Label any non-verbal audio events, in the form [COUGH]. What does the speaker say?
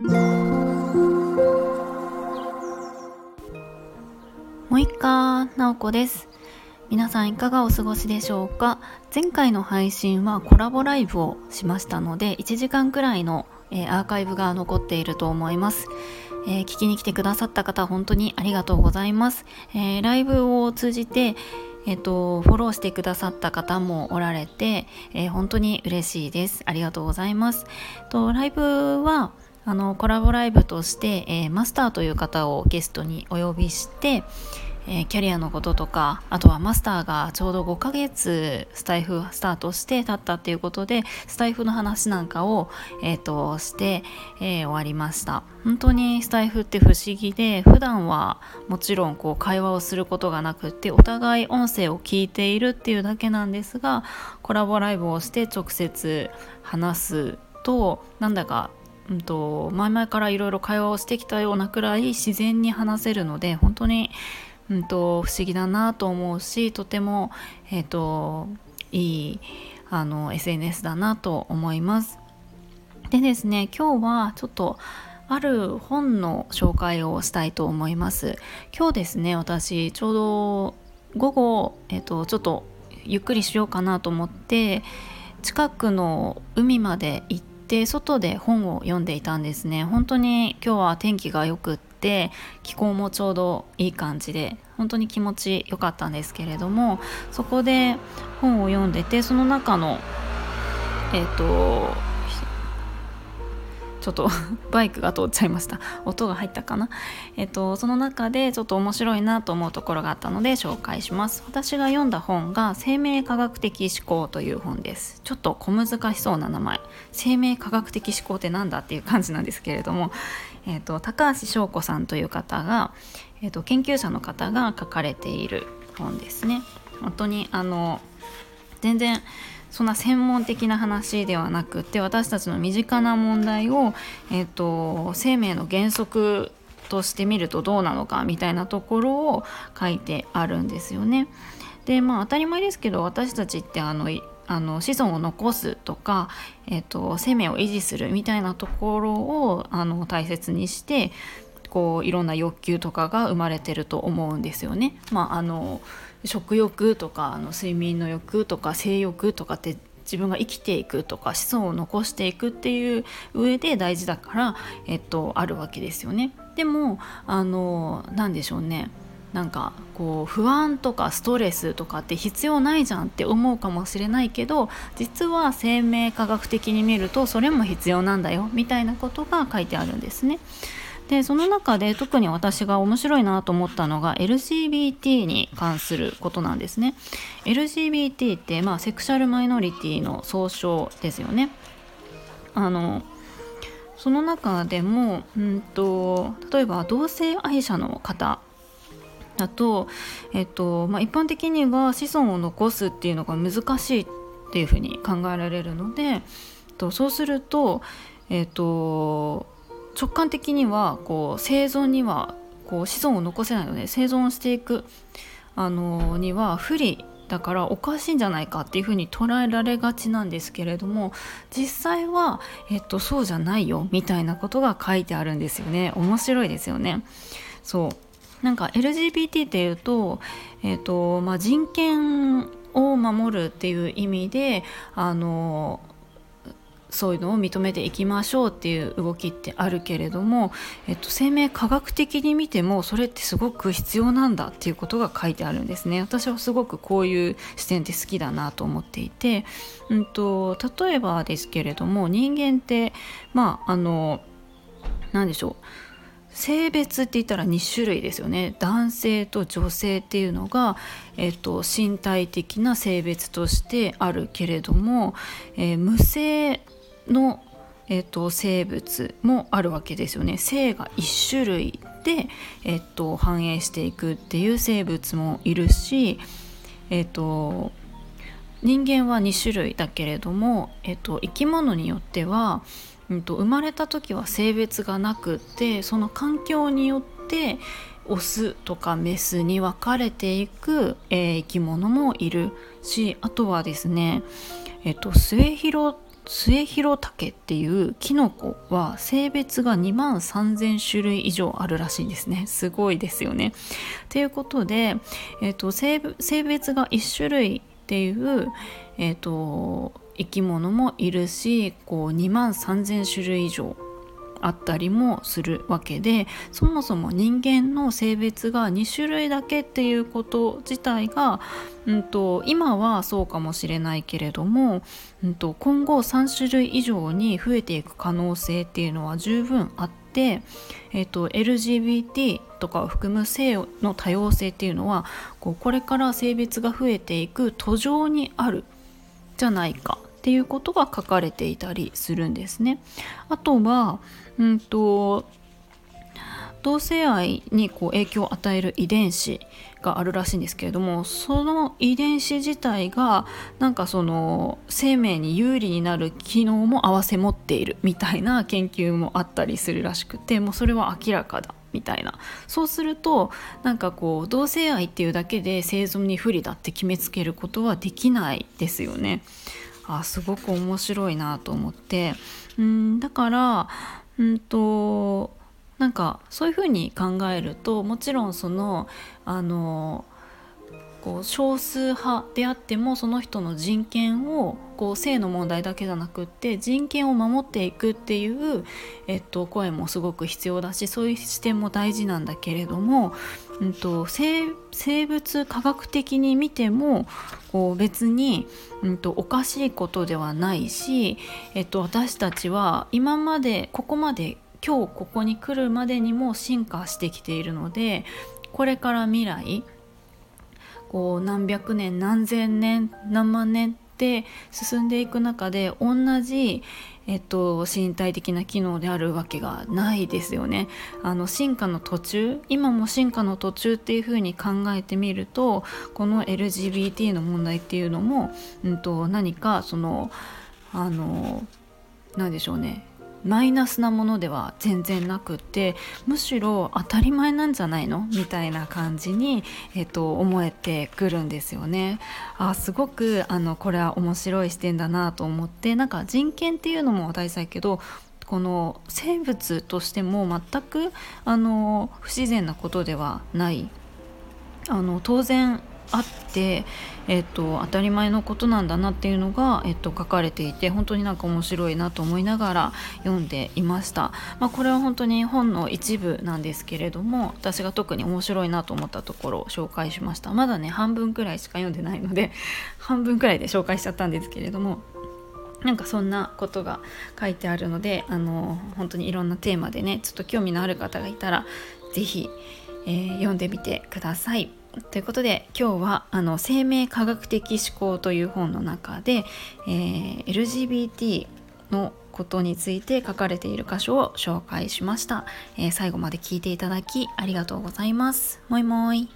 もいっかなおこです皆さんいかがお過ごしでしょうか？前回の配信はコラボライブをしましたので1時間くらいの、えー、アーカイブが残っていると思います、えー、聞きに来てくださった方本当にありがとうございます、えー、ライブを通じてえっと、フォローしてくださった方もおられて、え、本当に嬉しいです。ありがとうございます。とライブはあのコラボライブとして、えー、マスターという方をゲストにお呼びして、えー、キャリアのこととかあとはマスターがちょうど5ヶ月スタイフスタートしてたったっていうことでスタイフの話なんかを、えーと、して、えー、終わりました。本当にスタイフって不思議で普段はもちろんこう会話をすることがなくってお互い音声を聞いているっていうだけなんですがコラボライブをして直接話すとなんだかうんと、前々からいろいろ会話をしてきたようなくらい自然に話せるので本当にうんと、不思議だなと思うしとても、えーと、いいあの SNS だなと思います。でですね今日はちょっとある本の紹介をしたいと思います。今日ですね私ちょうど午後、えーと、とちょっとゆっくりしようかなと思って近くの海まで行って外で本を読んでいたんですね。本当に今日は天気が良くって気候もちょうどいい感じで本当に気持ち良かったんですけれどもそこで本を読んでてその中のえっ、ー、とちょっと [LAUGHS] バイクが通っちゃいました。音が入ったかな？えっとその中でちょっと面白いなと思うところがあったので紹介します。私が読んだ本が生命科学的思考という本です。ちょっと小難しそうな名前。生命科学的思考って何だっていう感じなんですけれどもえっと高橋翔子さんという方が、えっと研究者の方が書かれている本ですね。本当にあの全然そんな専門的な話ではなくて私たちの身近な問題を、えーと、生命の原則として見るとどうなのかみたいなところを書いてあるんですよね。でまあ当たり前ですけど私たちってあのあの子孫を残すとか、えーと、生命を維持するみたいなところをあの大切にしてこういろんな欲求とかが生まれてると思うんですよね。まあ、あの食欲とかあの睡眠の欲とか性欲とかって自分が生きていくとか子孫を残していくっていう上で大事だから、えっと、あるわけですよね。でもあの何でしょうねなんかこう不安とかストレスとかって必要ないじゃんって思うかもしれないけど実は生命科学的に見るとそれも必要なんだよみたいなことが書いてあるんですね。でその中で特に私が面白いなと思ったのが LGBT に関することなんですね。LGBT ってまあセクシャルマイノリティの総称ですよね。あのその中でも、うんと、例えば同性愛者の方だと、えっとまあ、一般的には子孫を残すっていうのが難しいっていうふうに考えられるのでとそうすると、えっと直感的にはこう生存にはこう子孫を残せないので生存していくあのには不利だからおかしいんじゃないかっていうふうに捉えられがちなんですけれども実際は、えっと、そうじゃないよみたいなことが書いてあるんですよね。面白いですよね。そう。なんか LGBT っていうと,、えっとまあ、人権を守るっていう意味であのそういうのを認めていきましょうっていう動きってあるけれども、えっと、生命科学的に見てもそれってすごく必要なんだっていうことが書いてあるんですね。私はすごくこういう視点って好きだなと思っていて、うんと、例えばですけれども人間ってまああの何でしょう性別って言ったら2種類ですよね。男性と女性っていうのが、えっと、身体的な性別としてあるけれども、えー、無性の、えーと、生物もあるわけですよね。性が1種類で、えーと、繁栄していくっていう生物もいるし、えーと、人間は2種類だけれども、えー、と生き物によっては、うんと、生まれた時は性別がなくてその環境によってオスとかメスに分かれていく、えー、生き物もいるしあとはですね、えっと、末広末広竹っていうキノコは性別が2万3,000種類以上あるらしいんですねすごいですよね。ということで、えーと、性別が1種類っていう、えーと生き物もいるしこう2万3,000種類以上あったりもするわけでそもそも人間の性別が2種類だけっていうこと自体が、うんと、今はそうかもしれないけれども、うんと、今後3種類以上に増えていく可能性っていうのは十分あって、えーと、LGBT とかを含む性の多様性っていうのはこうこれから性別が増えていく途上にあるじゃないか。っていうことが書かれていたりするんですね。あとはうんと同性愛にこう影響を与える遺伝子があるらしいんですけれどもその遺伝子自体がなんかその生命に有利になる機能も併せ持っているみたいな研究もあったりするらしくてもうそれは明らかだみたいなそうするとなんかこう同性愛っていうだけで生存に不利だって決めつけることはできないですよね。あすごく面白いなと思って。うんだからうんとなんかそういうふうに考えるともちろんそのあのこう少数派であってもその人の人権をこう性の問題だけじゃなくって人権を守っていくっていう、えっと、声もすごく必要だしそういう視点も大事なんだけれども、うんと、生物科学的に見てもこう別に、うんと、おかしいことではないし、えっと、私たちは今までここまで今日ここに来るまでにも進化してきているのでこれから未来こう何百年何千年何万年って進んでいく中で同じ、えっと、身体的な機能であるわけがないですよね。あの進化の途中今も進化の途中っていうふうに考えてみるとこの LGBT の問題っていうのも、うんと、何かそのあの何でしょうねマイナスなものでは全然なくってむしろ当たり前なんじゃないの？みたいな感じに、えっと、思えてくるんですよね。あすごくあのこれは面白い視点だなと思ってなんか人権っていうのも大事だけどこの生物としても全くあの不自然なことではないあの当然あって、えっと、当たり前のことなんだなっていうのが、えっと、書かれていて本当になんか面白いなと思いながら読んでいました、まあ、これは本当に本の一部なんですけれども私が特に面白いなと思ったところを紹介しましたまだね半分くらいしか読んでないので [LAUGHS] 半分くらいで紹介しちゃったんですけれどもなんかそんなことが書いてあるのであの本当にいろんなテーマでねちょっと興味のある方がいたら是非、えー、読んでみてください。ということで今日はあの生命科学的思考という本の中で、えー、LGBT のことについて書かれている箇所を紹介しました、えー、最後まで聞いていただきありがとうございます。もいもい。